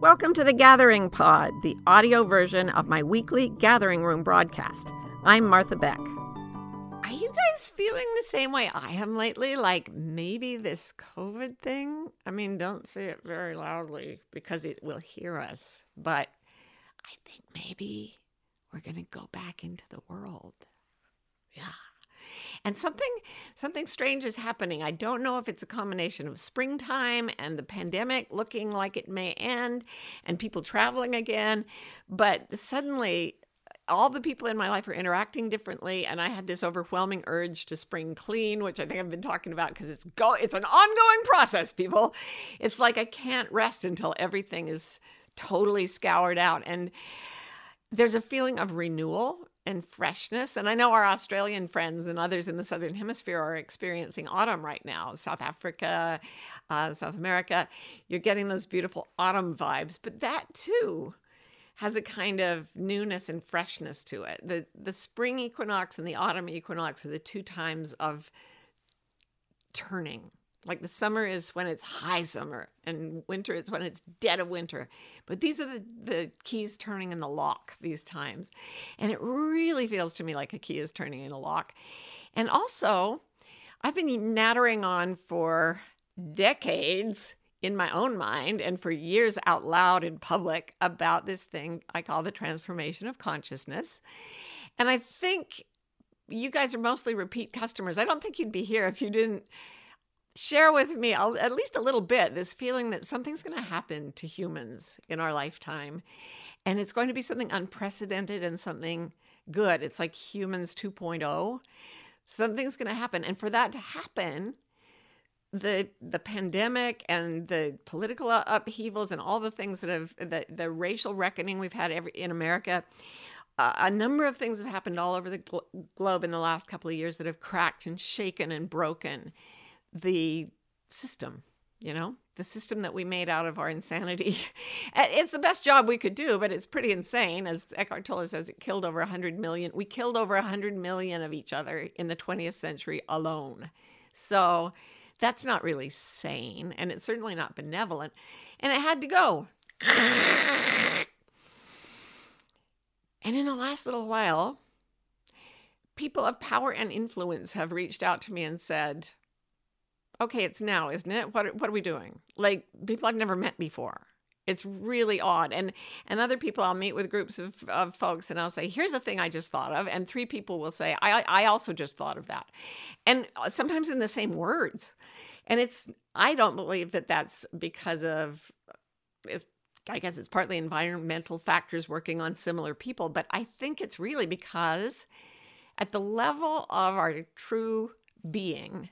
Welcome to the Gathering Pod, the audio version of my weekly Gathering Room broadcast. I'm Martha Beck. Are you guys feeling the same way I am lately? Like maybe this COVID thing? I mean, don't say it very loudly because it will hear us, but I think maybe we're going to go back into the world. Yeah. And something something strange is happening. I don't know if it's a combination of springtime and the pandemic looking like it may end and people traveling again, but suddenly uh, all the people in my life are interacting differently and i had this overwhelming urge to spring clean which i think i've been talking about because it's go it's an ongoing process people it's like i can't rest until everything is totally scoured out and there's a feeling of renewal and freshness. And I know our Australian friends and others in the Southern Hemisphere are experiencing autumn right now. South Africa, uh, South America, you're getting those beautiful autumn vibes. But that too has a kind of newness and freshness to it. The, the spring equinox and the autumn equinox are the two times of turning like the summer is when it's high summer, and winter is when it's dead of winter. But these are the, the keys turning in the lock these times. And it really feels to me like a key is turning in a lock. And also, I've been nattering on for decades in my own mind and for years out loud in public about this thing I call the transformation of consciousness. And I think you guys are mostly repeat customers. I don't think you'd be here if you didn't share with me at least a little bit this feeling that something's going to happen to humans in our lifetime and it's going to be something unprecedented and something good. It's like humans 2.0 something's going to happen and for that to happen the the pandemic and the political upheavals and all the things that have the, the racial reckoning we've had every, in America a number of things have happened all over the glo- globe in the last couple of years that have cracked and shaken and broken the system, you know, the system that we made out of our insanity. it's the best job we could do, but it's pretty insane. As Eckhart Tolle says, it killed over 100 million. We killed over 100 million of each other in the 20th century alone. So that's not really sane, and it's certainly not benevolent. And it had to go. And in the last little while, people of power and influence have reached out to me and said, okay, it's now, isn't it? What what are we doing? Like people I've never met before. It's really odd. And and other people I'll meet with groups of, of folks and I'll say, here's the thing I just thought of. And three people will say, I I also just thought of that. And uh, sometimes in the same words. And it's I don't believe that that's because of it's I guess it's partly environmental factors working on similar people, but I think it's really because at the level of our true being,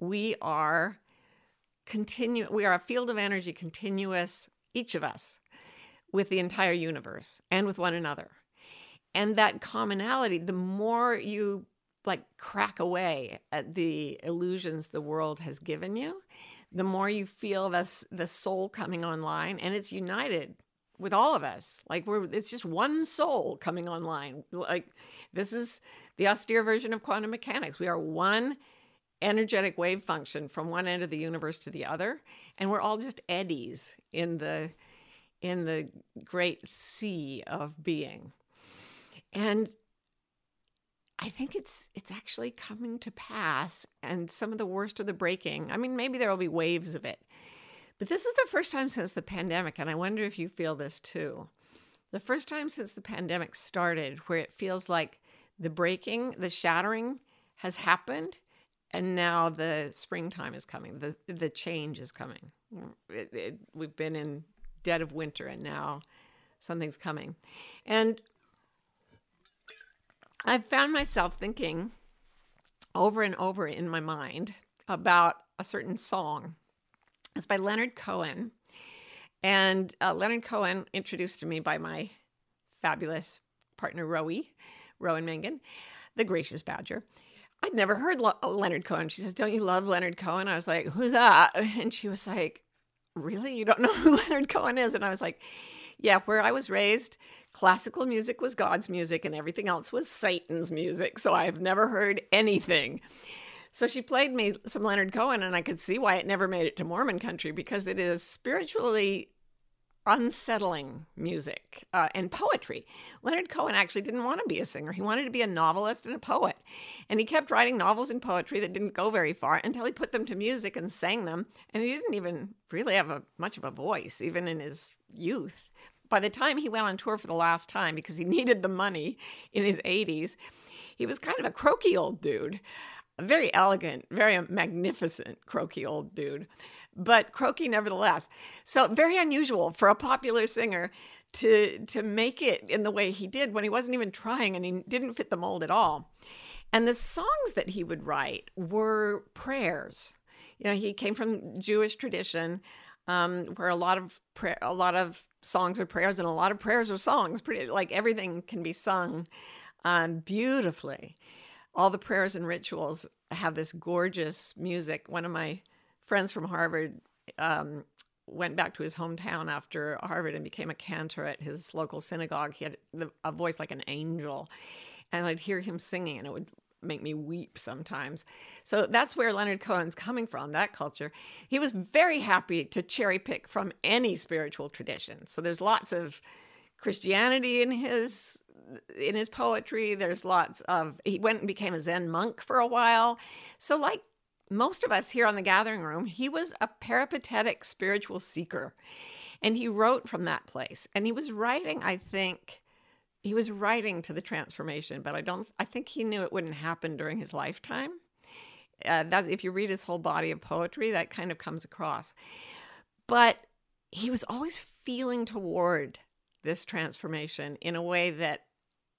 we are continue we are a field of energy continuous each of us with the entire universe and with one another. And that commonality the more you like crack away at the illusions the world has given you the more you feel this the soul coming online and it's united with all of us. Like we're it's just one soul coming online. Like this is the austere version of quantum mechanics. We are one energetic wave function from one end of the universe to the other and we're all just eddies in the in the great sea of being. And i think it's it's actually coming to pass and some of the worst of the breaking i mean maybe there will be waves of it but this is the first time since the pandemic and i wonder if you feel this too. The first time since the pandemic started where it feels like the breaking the shattering has happened and now the springtime is coming. The the change is coming. It, it, we've been in dead of winter and now something's coming. And i've found myself thinking over and over in my mind about a certain song. It's by leonard cohen. And uh, leonard cohen introduced to me by my fabulous partner rowie rowan mangan the gracious badger I'd never heard Lo- oh, Leonard Cohen. She says, Don't you love Leonard Cohen? I was like, Who's that? And she was like, Really? You don't know who Leonard Cohen is? And I was like, Yeah, where I was raised, classical music was God's music and everything else was Satan's music. So I've never heard anything. So she played me some Leonard Cohen, and I could see why it never made it to Mormon country because it is spiritually unsettling music uh, and poetry. Leonard Cohen actually didn't want to be a singer. He wanted to be a novelist and a poet. And he kept writing novels and poetry that didn't go very far until he put them to music and sang them. And he didn't even really have a, much of a voice, even in his youth. By the time he went on tour for the last time, because he needed the money in his 80s, he was kind of a croaky old dude. A very elegant, very magnificent croaky old dude but croaky nevertheless. So very unusual for a popular singer to to make it in the way he did when he wasn't even trying and he didn't fit the mold at all. And the songs that he would write were prayers. You know, he came from Jewish tradition, um, where a lot of a lot of songs are prayers, and a lot of prayers are songs. Pretty like everything can be sung um, beautifully. All the prayers and rituals have this gorgeous music. One of my friends from Harvard um, went back to his hometown after Harvard and became a cantor at his local synagogue. He had a voice like an angel, and I'd hear him singing, and it would make me weep sometimes. So that's where Leonard Cohen's coming from, that culture. He was very happy to cherry pick from any spiritual tradition. So there's lots of Christianity in his in his poetry. There's lots of he went and became a Zen monk for a while. So like most of us here on the gathering room, he was a peripatetic spiritual seeker. And he wrote from that place. And he was writing, I think, he was writing to the transformation, but I don't, I think he knew it wouldn't happen during his lifetime. Uh, that if you read his whole body of poetry, that kind of comes across. But he was always feeling toward this transformation in a way that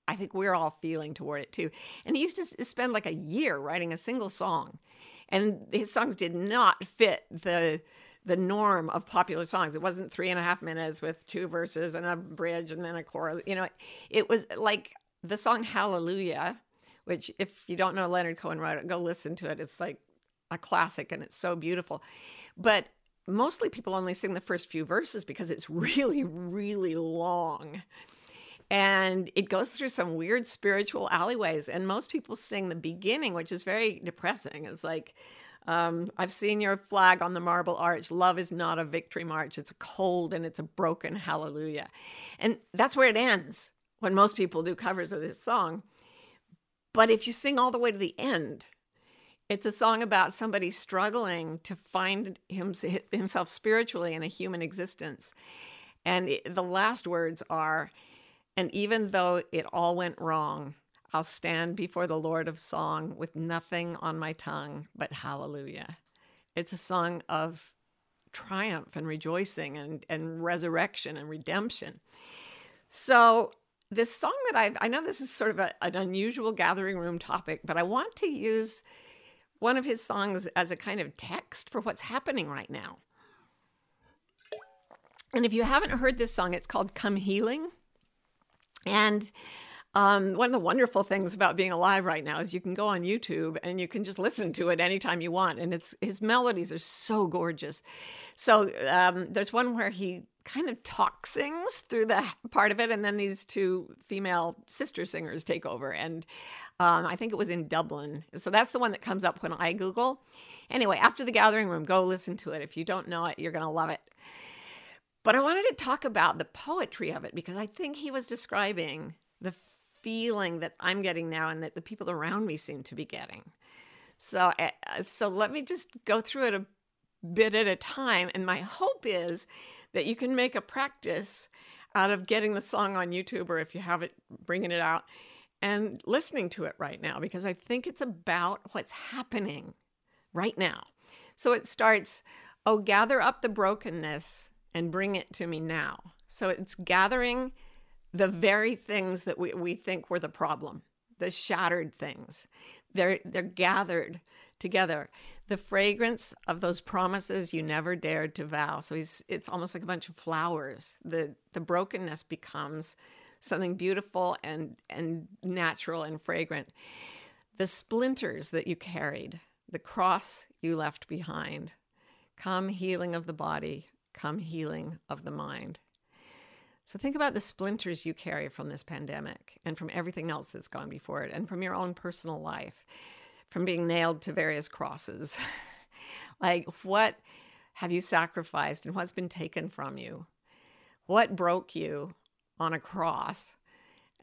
I think we're all feeling toward it too. And he used to spend like a year writing a single song and his songs did not fit the the norm of popular songs. It wasn't three and a half minutes with two verses and a bridge and then a chorus. You know, it was like the song Hallelujah, which if you don't know Leonard Cohen wrote it, go listen to it. It's like a classic and it's so beautiful. But mostly people only sing the first few verses because it's really, really long and it goes through some weird spiritual alleyways and most people sing the beginning which is very depressing. It's like um, i've seen your flag on the marble arch. Love is not a victory march. It's a cold and it's a broken hallelujah. And that's where it ends when most people do covers of this song. But if you sing all the way to the end it's a song about somebody struggling to find himself spiritually in a human existence. And it, the last words are and even though it all went wrong, I'll stand before the Lord of song with nothing on my tongue but hallelujah. It's a song of triumph and rejoicing and, and resurrection and redemption. So, this song that I I know this is sort of a, an unusual gathering room topic, but I want to use one of his songs as a kind of text for what's happening right now. And if you haven't heard this song, it's called Come Healing. And um, one of the wonderful things about being alive right now is you can go on YouTube and you can just listen to it anytime you want. And it's his melodies are so gorgeous. So um, there's one where he kind of talk sings through the part of it, and then these two female sister singers take over. And um, I think it was in Dublin. So that's the one that comes up when I Google. Anyway, after the gathering room, go listen to it. If you don't know it, you're going to love it. But I wanted to talk about the poetry of it because I think he was describing the feeling that I'm getting now and that the people around me seem to be getting. So, eh, so let me just go through it a bit at a time. And my hope is that you can make a practice out of getting the song on YouTube or if you have it, bringing it out and listening to it right now because I think it's about what's happening right now. So it starts, Oh, gather up the brokenness and bring it to me now. So it's gathering the very things that we, we think were the problem, the shattered things. They're, they're gathered together. The fragrance of those promises you never dared to vow. So he's, it's almost like a bunch of flowers. The, the brokenness becomes something beautiful and, and natural and fragrant. The splinters that you carried, the cross you left behind, come healing of the body, come healing of the mind. So think about the splinters you carry from this pandemic and from everything else that's gone before it and from your own personal life, from being nailed to various crosses. like, what have you sacrificed and what's been taken from you? what broke you on a cross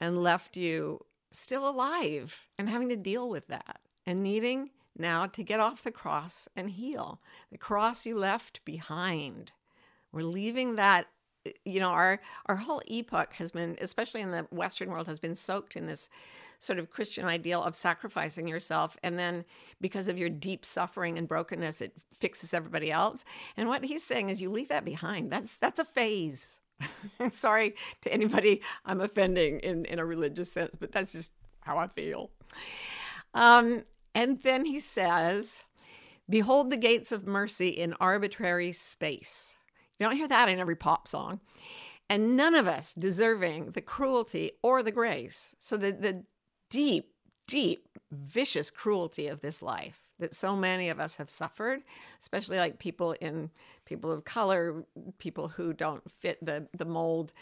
and left you still alive and having to deal with that and needing now to get off the cross and heal. The cross you left behind. We're leaving that you know our our whole epoch has been especially in the western world has been soaked in this sort of christian ideal of sacrificing yourself. And then because of your deep suffering and brokenness it fixes everybody else. And what he's saying is you leave that behind. That's that's a phase. Sorry to anybody i'm offending in in a religious sense but that's just how i feel. Um and then he says, Behold the gates of mercy in arbitrary space. You don't hear that in every pop song. And none of us deserving the cruelty or the grace. So the, the deep, deep, vicious cruelty of this life that so many of us have suffered, especially like people in people of color, people who don't fit the the mold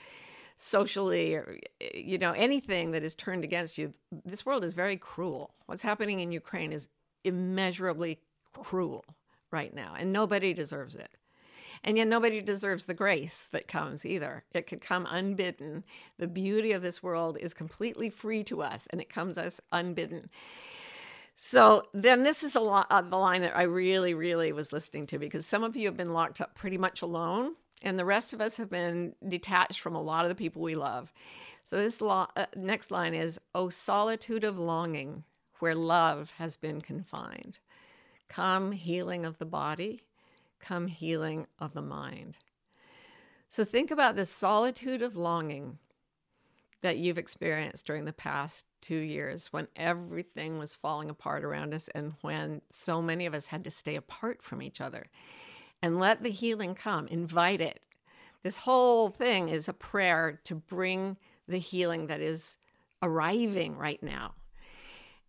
socially or you know anything that is turned against you this world is very cruel what's happening in ukraine is immeasurably cruel right now and nobody deserves it and yet nobody deserves the grace that comes either. It could come unbidden. The beauty of this world is completely free to us and it comes us unbidden. So then this is the, lo- uh, the line that i really really was listening to because some of you have been locked up pretty much alone and the rest of us have been detached from a lot of the people we love. So this lo- uh, next line is, "O solitude of longing, where love has been confined, come healing of the body, come healing of the mind." So think about the solitude of longing that you've experienced during the past two years when everything was falling apart around us and when so many of us had to stay apart from each other and let the healing come. Invite it. This whole thing is a prayer to bring the healing that is arriving right now.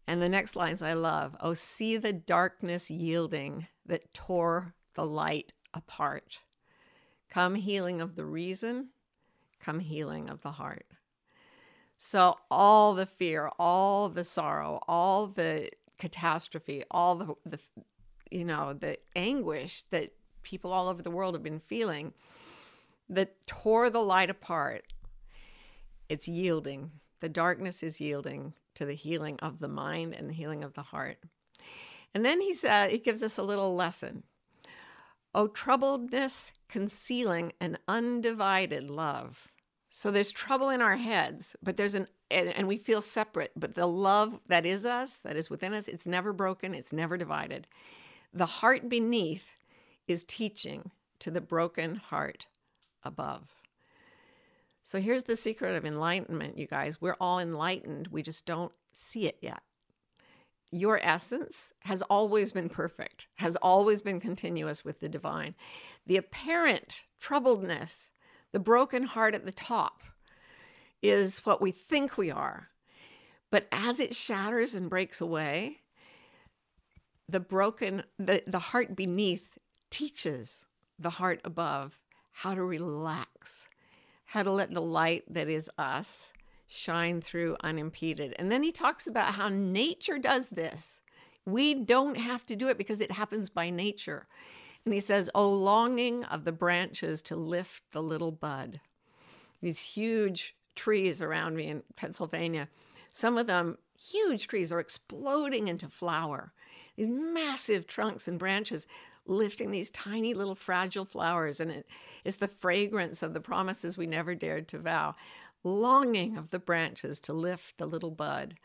And the next lines I love Oh, see the darkness yielding that tore the light apart. Come healing of the reason, come healing of the heart. So, all the fear, all the sorrow, all the catastrophe, all the, the you know, the anguish that people all over the world have been feeling that tore the light apart, it's yielding. The darkness is yielding to the healing of the mind and the healing of the heart. And then he said, he gives us a little lesson. Oh, troubledness concealing an undivided love. So there's trouble in our heads, but there's an, and, and we feel separate, but the love that is us, that is within us, it's never broken, it's never divided. The heart beneath is teaching to the broken heart above. So here's the secret of enlightenment, you guys. We're all enlightened, we just don't see it yet. Your essence has always been perfect, has always been continuous with the divine. The apparent troubledness, the broken heart at the top, is what we think we are. But as it shatters and breaks away, the broken, the, the heart beneath teaches the heart above how to relax, how to let the light that is us shine through unimpeded. And then he talks about how nature does this. We don't have to do it because it happens by nature. And he says, Oh, longing of the branches to lift the little bud. These huge trees around me in Pennsylvania, some of them, huge trees, are exploding into flower. These massive trunks and branches lifting these tiny little fragile flowers, and it is the fragrance of the promises we never dared to vow. Longing of the branches to lift the little bud.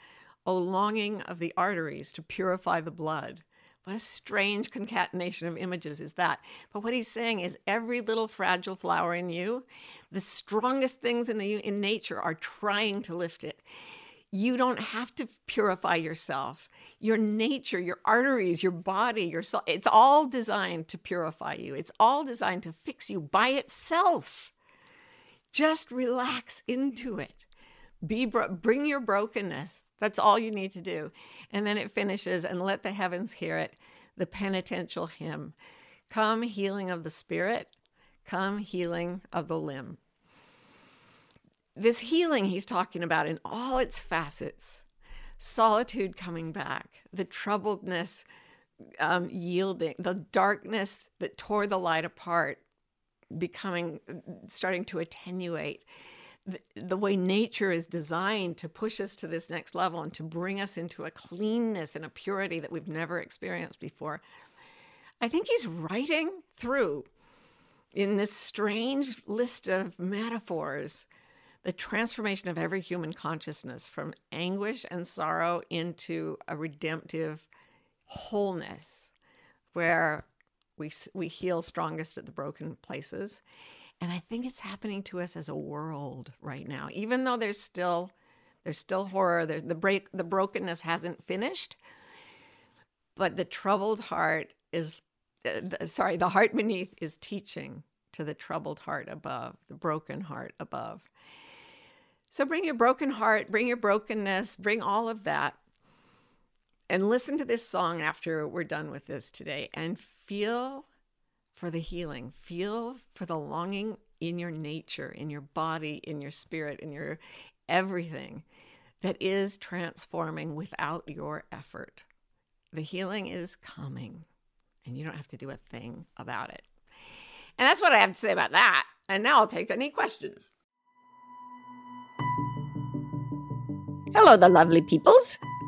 Oh, longing of the arteries to purify the blood. What a strange concatenation of images is that? But what he's saying is every little fragile flower in you, the strongest things in the in nature are trying to lift it. You don't have to purify yourself. Your nature, your arteries, your body, your soul, it's all designed to purify you. It's all designed to fix you by itself. Just relax into it. Be bro- bring your brokenness. That's all you need to do. And then it finishes and let the heavens hear it, the penitential hymn. Come healing of the spirit, come healing of the limb this healing he's talking about in all its facets solitude coming back, the troubledness um, yielding, the darkness that tore the light apart becoming, starting to attenuate. The, the way nature is designed to push us to this next level and to bring us into a cleanness and a purity that we've never experienced before. I think he's writing through in this strange list of metaphors the transformation of every human consciousness from anguish and sorrow into a redemptive wholeness where we, we heal strongest at the broken places. And I think it's happening to us as a world right now, even though there's still there's still horror. There's the break the brokenness hasn't finished, but the troubled heart is uh, sorry, the heart beneath is teaching to the troubled heart above, the broken heart above. So bring your broken heart, bring your brokenness, bring all of that, and listen to this song after we're done with this today and feel for the healing. Feel for the longing in your nature, in your body, in your spirit, in your everything that is transforming without your effort. The healing is coming and you don't have to do a thing about it. And that's what I have to say about that. And now I'll take any questions. Hello, the lovely peoples.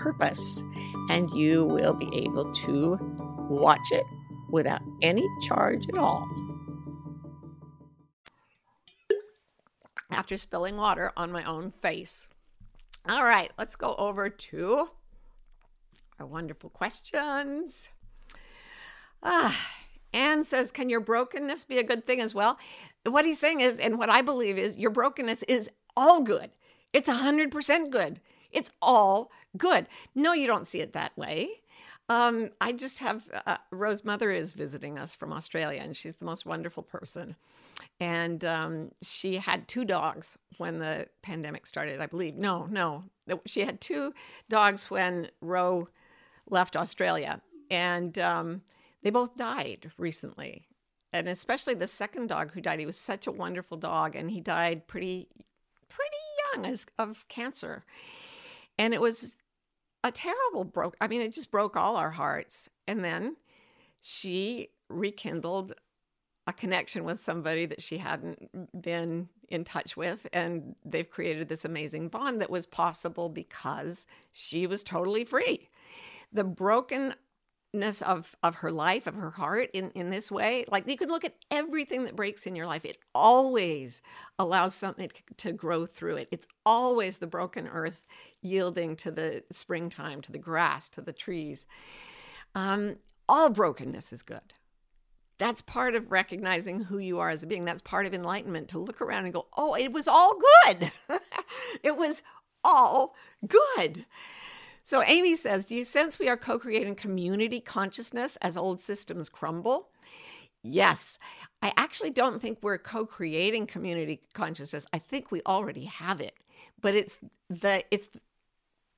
purpose, and you will be able to watch it without any charge at all. After spilling water on my own face. All right, let's go over to our wonderful questions. Ah, Anne says, Can your brokenness be a good thing as well? What he's saying is, and what I believe is, your brokenness is all good. It's 100% good. It's all good. No, you don't see it that way. Um, I just have uh, Ro's Mother is visiting us from Australia, and she's the most wonderful person. And um, she had two dogs when the pandemic started, I believe. No, no, she had two dogs when Roe left Australia, and um, they both died recently. And especially the second dog who died, he was such a wonderful dog, and he died pretty, pretty young as, of cancer. And it was a terrible broke. I mean, it just broke all our hearts. And then she rekindled a connection with somebody that she hadn't been in touch with. And they've created this amazing bond that was possible because she was totally free the brokenness of of her life of her heart in in this way like you can look at everything that breaks in your life it always allows something to grow through it it's always the broken earth yielding to the springtime to the grass to the trees um, all brokenness is good that's part of recognizing who you are as a being that's part of enlightenment to look around and go oh it was all good it was all good so Amy says, Do you sense we are co creating community consciousness as old systems crumble? Yes. I actually don't think we're co creating community consciousness. I think we already have it, but it's the, it's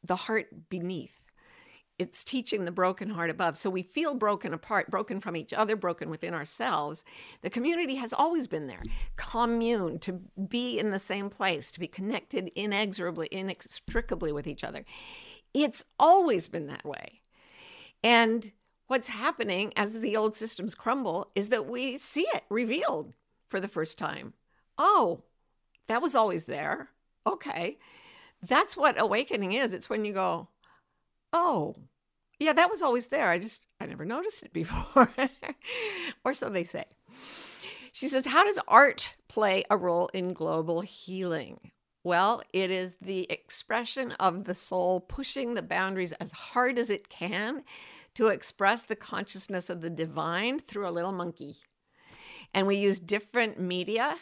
the heart beneath. It's teaching the broken heart above. So we feel broken apart, broken from each other, broken within ourselves. The community has always been there. Commune, to be in the same place, to be connected inexorably, inextricably with each other. It's always been that way. And what's happening as the old systems crumble is that we see it revealed for the first time. Oh, that was always there. Okay. That's what awakening is. It's when you go, oh, yeah, that was always there. I just, I never noticed it before. or so they say. She says, How does art play a role in global healing? Well, it is the expression of the soul pushing the boundaries as hard as it can to express the consciousness of the divine through a little monkey. And we use different media.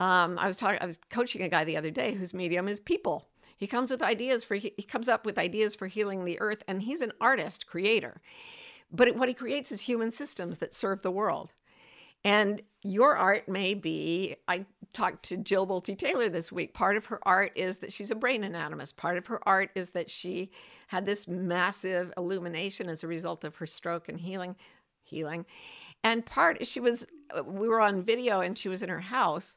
Um, I was talking, I was coaching a guy the other day whose medium is people. He comes with ideas for he comes up with ideas for healing the earth, and he's an artist, creator. But what he creates is human systems that serve the world. And your art may be, I talked to Jill Bolte Taylor this week. Part of her art is that she's a brain anatomist. Part of her art is that she had this massive illumination as a result of her stroke and healing. Healing. And part, she was, we were on video and she was in her house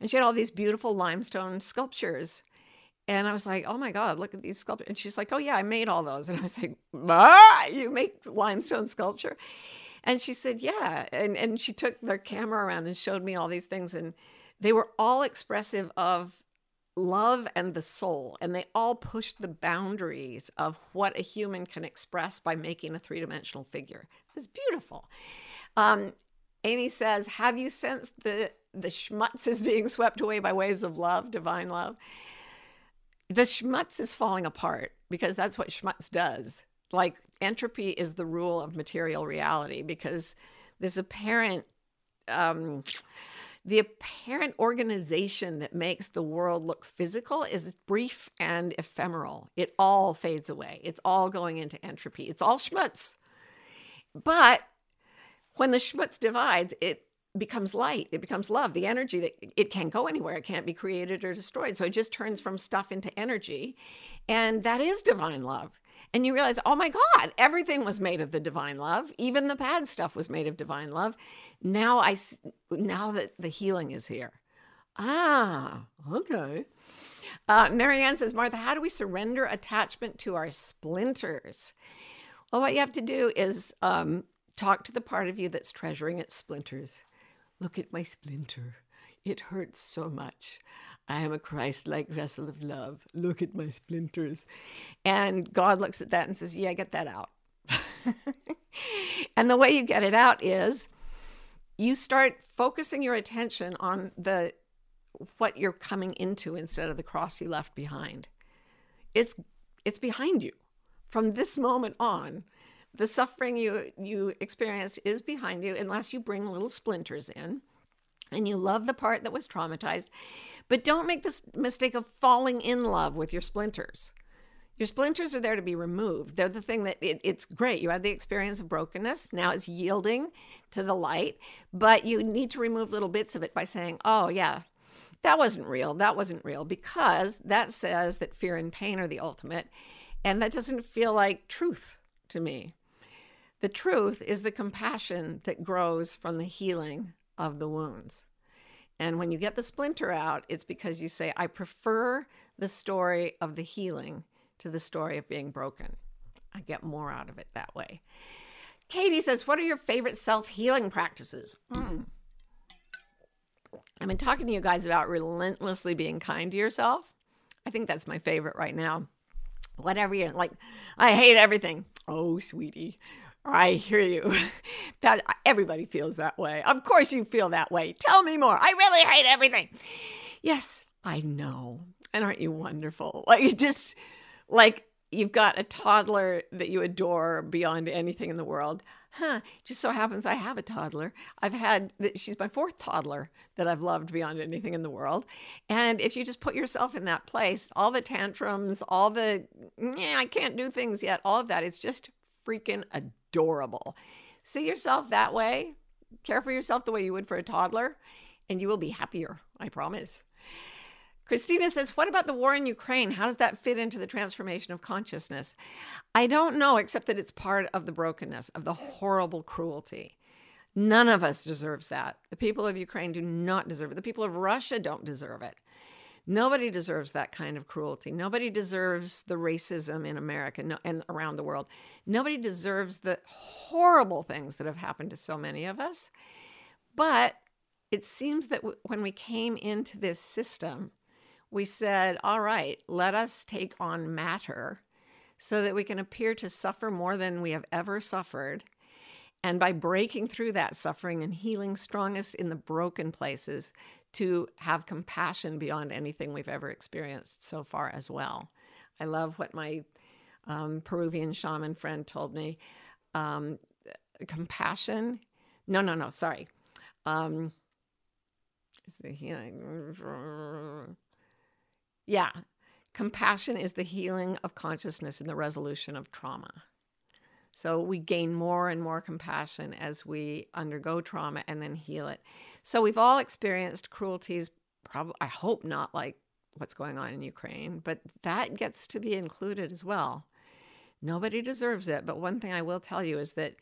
and she had all these beautiful limestone sculptures. And I was like, oh my God, look at these sculptures. And she's like, oh yeah, I made all those. And I was like, ah, you make limestone sculpture? And she said, yeah. And, and she took their camera around and showed me all these things. And they were all expressive of love and the soul. And they all pushed the boundaries of what a human can express by making a three dimensional figure. It was beautiful. Um, Amy says, Have you sensed the, the schmutz is being swept away by waves of love, divine love? The schmutz is falling apart because that's what schmutz does. Like entropy is the rule of material reality because this apparent um, the apparent organization that makes the world look physical is brief and ephemeral. It all fades away. It's all going into entropy. It's all schmutz. But when the schmutz divides, it becomes light. It becomes love. The energy that it can't go anywhere. It can't be created or destroyed. So it just turns from stuff into energy. And that is divine love and you realize, oh my God, everything was made of the divine love. Even the bad stuff was made of divine love. Now I, now that the healing is here. Ah, okay. Uh, Marianne says, Martha, how do we surrender attachment to our splinters? Well, what you have to do is um, talk to the part of you that's treasuring its splinters. Look at my splinter. It hurts so much. I am a Christ like vessel of love. Look at my splinters. And God looks at that and says, Yeah, get that out. and the way you get it out is you start focusing your attention on the what you're coming into instead of the cross you left behind. It's it's behind you. From this moment on, the suffering you you experience is behind you unless you bring little splinters in and you love the part that was traumatized. But don't make this mistake of falling in love with your splinters. Your splinters are there to be removed. They're the thing that it, it's great. You had the experience of brokenness. Now it's yielding to the light, but you need to remove little bits of it by saying, oh, yeah, that wasn't real. That wasn't real because that says that fear and pain are the ultimate. And that doesn't feel like truth to me. The truth is the compassion that grows from the healing of the wounds. And when you get the splinter out, it's because you say, I prefer the story of the healing to the story of being broken. I get more out of it that way. Katie says, What are your favorite self healing practices? Mm. I've been talking to you guys about relentlessly being kind to yourself. I think that's my favorite right now. Whatever you like, I hate everything. Oh, sweetie. I hear you. that everybody feels that way. Of course you feel that way. Tell me more. I really hate everything. Yes, I know. And aren't you wonderful? Like you just like you've got a toddler that you adore beyond anything in the world. Huh, just so happens I have a toddler. I've had she's my fourth toddler that I've loved beyond anything in the world. And if you just put yourself in that place, all the tantrums, all the yeah, I can't do things yet, all of that is just freaking adorable. See yourself that way. Care for yourself the way you would for a toddler, and you will be happier, I promise. Christina says, What about the war in Ukraine? How does that fit into the transformation of consciousness? I don't know, except that it's part of the brokenness, of the horrible cruelty. None of us deserves that. The people of Ukraine do not deserve it. The people of Russia don't deserve it. Nobody deserves that kind of cruelty. Nobody deserves the racism in America no, and around the world. Nobody deserves the horrible things that have happened to so many of us. But it seems that w- when we came into this system, we said, all right, let us take on matter so that we can appear to suffer more than we have ever suffered. And by breaking through that suffering and healing strongest in the broken places, to have compassion beyond anything we've ever experienced so far as well. I love what my um, Peruvian shaman friend told me. Um, compassion, no, no, no, sorry. Um. Yeah, compassion is the healing of consciousness and the resolution of trauma. So we gain more and more compassion as we undergo trauma and then heal it. So we've all experienced cruelties, probably, I hope not like what's going on in Ukraine, but that gets to be included as well. Nobody deserves it. But one thing I will tell you is that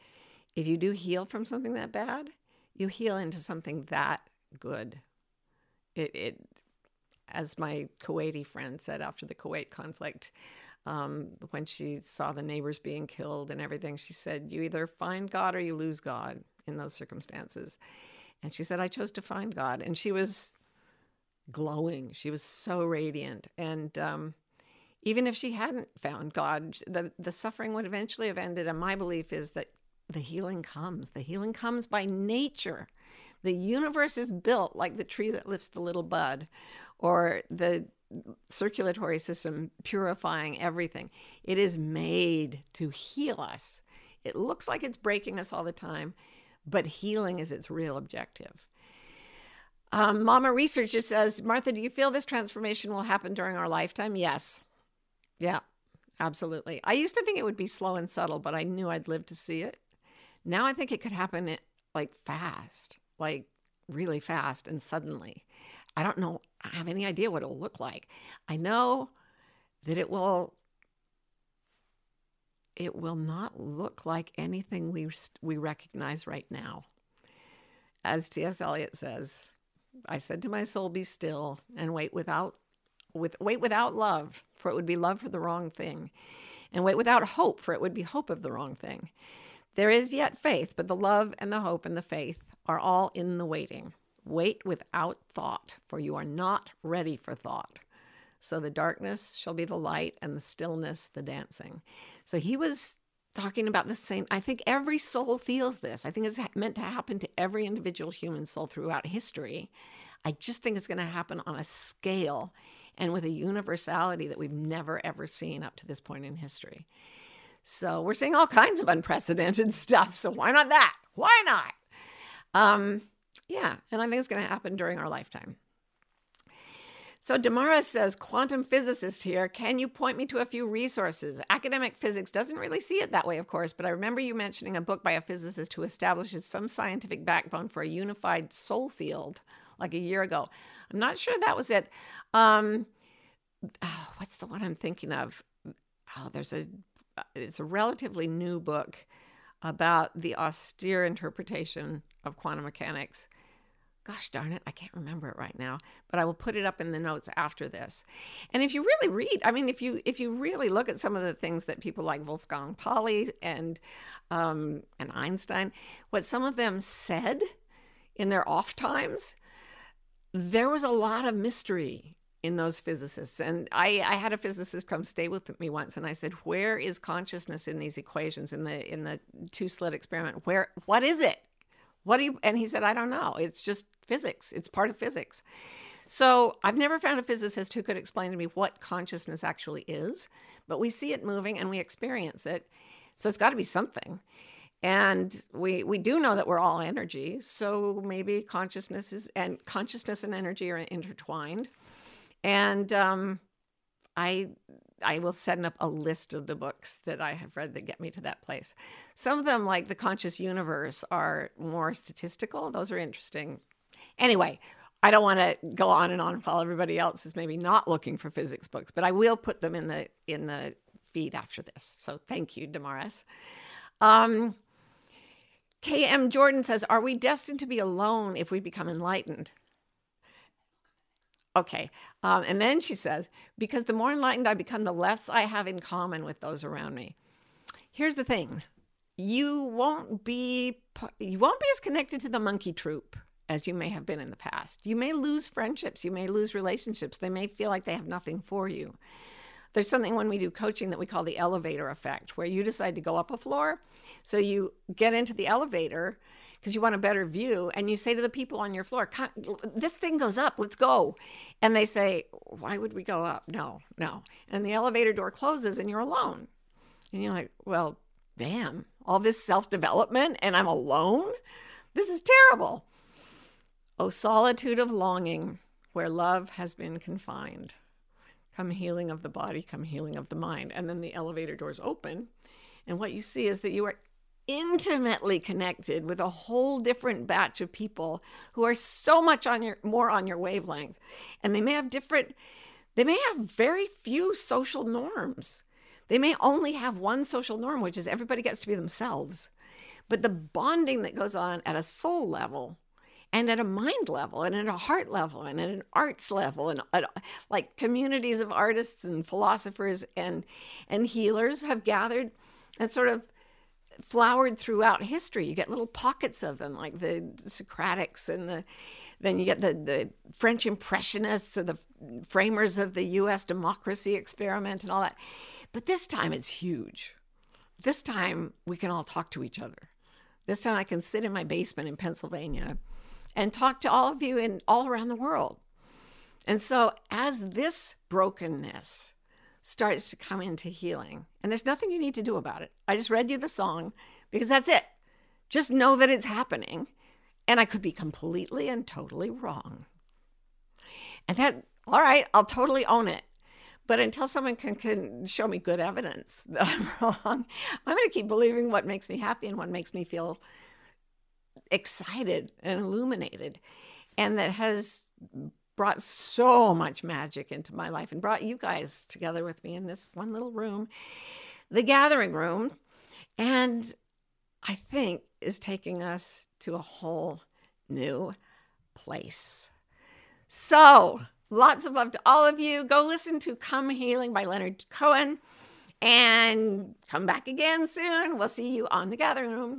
if you do heal from something that bad, you heal into something that good. It, it as my Kuwaiti friend said after the Kuwait conflict, um, when she saw the neighbors being killed and everything, she said, You either find God or you lose God in those circumstances. And she said, I chose to find God. And she was glowing. She was so radiant. And um, even if she hadn't found God, the, the suffering would eventually have ended. And my belief is that the healing comes. The healing comes by nature. The universe is built like the tree that lifts the little bud or the circulatory system purifying everything. It is made to heal us. It looks like it's breaking us all the time, but healing is its real objective. Um, Mama Researcher says, Martha, do you feel this transformation will happen during our lifetime? Yes. Yeah, absolutely. I used to think it would be slow and subtle, but I knew I'd live to see it. Now I think it could happen like fast, like really fast and suddenly. I don't know, I have any idea what it'll look like. I know that it will it will not look like anything we we recognize right now. As T.S. Eliot says, I said to my soul, "Be still and wait without with wait without love, for it would be love for the wrong thing, and wait without hope, for it would be hope of the wrong thing. There is yet faith, but the love and the hope and the faith are all in the waiting. Wait without thought, for you are not ready for thought. So the darkness shall be the light, and the stillness the dancing." So he was talking about the same. I think every soul feels this. I think it's meant to happen to every individual human soul throughout history. I just think it's going to happen on a scale and with a universality that we've never ever seen up to this point in history. So we're seeing all kinds of unprecedented stuff. So why not that? Why not? Um, yeah, and I think it's going to happen during our lifetime. So Damara says, quantum physicist here. Can you point me to a few resources? Academic physics doesn't really see it that way, of course, but I remember you mentioning a book by a physicist who establishes some scientific backbone for a unified soul field like a year ago. I'm not sure that was it. Um, oh, what's the one I'm thinking of? Oh, there's a it's a relatively new book about the austere interpretation of quantum mechanics gosh darn it, I can't remember it right now, but I will put it up in the notes after this. And if you really read, I mean, if you if you really look at some of the things that people like Wolfgang Pauli and um, and Einstein, what some of them said in their off times, there was a lot of mystery in those physicists. And I, I had a physicist come stay with me once, and I said, "Where is consciousness in these equations in the in the two slit experiment? Where what is it?" What do you, and he said, I don't know. It's just physics, it's part of physics. So I've never found a physicist who could explain to me what consciousness actually is, but we see it moving and we experience it. So it's got to be something. And we we do know that we're all energy, so maybe consciousness is and consciousness and energy are intertwined. And um, I I will send up a list of the books that I have read that get me to that place. Some of them, like The Conscious Universe, are more statistical. Those are interesting. Anyway, I don't want to go on and on while everybody else is maybe not looking for physics books, but I will put them in the in the feed after this. So thank you, Damaris. Um, KM Jordan says, "Are we destined to be alone if we become enlightened?" Okay. Um, and then she says, because the more enlightened I become, the less I have in common with those around me. Here's the thing you won't be you won't be as connected to the monkey troop as you may have been in the past. You may lose friendships, you may lose relationships. They may feel like they have nothing for you. There's something when we do coaching that we call the elevator effect, where you decide to go up a floor. So you get into the elevator because you want a better view. And you say to the people on your floor, this thing goes up, let's go. And they say, why would we go up? No, no. And the elevator door closes and you're alone. And you're like, well, damn, all this self development and I'm alone? This is terrible. Oh, solitude of longing, where love has been confined. Come healing of the body, come healing of the mind. And then the elevator doors open And what you see is that you are intimately connected with a whole different batch of people who are so much on your more on your wavelength. And they may have different they may have very few social norms. They may only have one social norm, which is everybody gets to be themselves. But the bonding that goes on at a soul level and at a mind level and at a heart level and at an arts level and at, like communities of artists and philosophers and and healers have gathered and sort of flowered throughout history. You get little pockets of them, like the Socratics and the then you get the, the French Impressionists or the framers of the US democracy experiment and all that. But this time it's huge. This time we can all talk to each other. This time I can sit in my basement in Pennsylvania and talk to all of you in all around the world. And so as this brokenness starts to come into healing. And there's nothing you need to do about it. I just read you the song because that's it. Just know that it's happening. And I could be completely and totally wrong. And that, all right, I'll totally own it. But until someone can, can show me good evidence that I'm wrong, I'm going to keep believing what makes me happy and what makes me feel excited and illuminated and that has brought so much magic into my life and brought you guys together with me in this one little room, the gathering room, and I think is taking us to a whole new place. So, lots of love to all of you. Go listen to Come Healing by Leonard Cohen and come back again soon. We'll see you on the gathering room.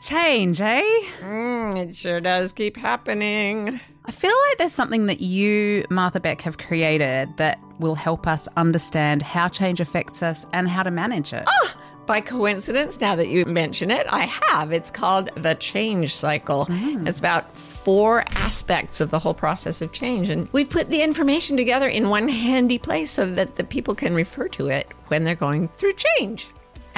Change, eh? Mm, it sure does keep happening. I feel like there's something that you, Martha Beck, have created that will help us understand how change affects us and how to manage it. Oh, by coincidence, now that you mention it, I have. It's called The Change Cycle. Mm. It's about four aspects of the whole process of change. And we've put the information together in one handy place so that the people can refer to it when they're going through change.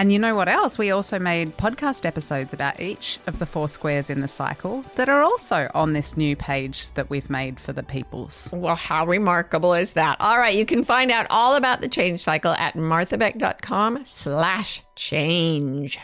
And you know what else? We also made podcast episodes about each of the four squares in the cycle that are also on this new page that we've made for the peoples. Well, how remarkable is that? All right, you can find out all about the change cycle at marthabeck.com slash change.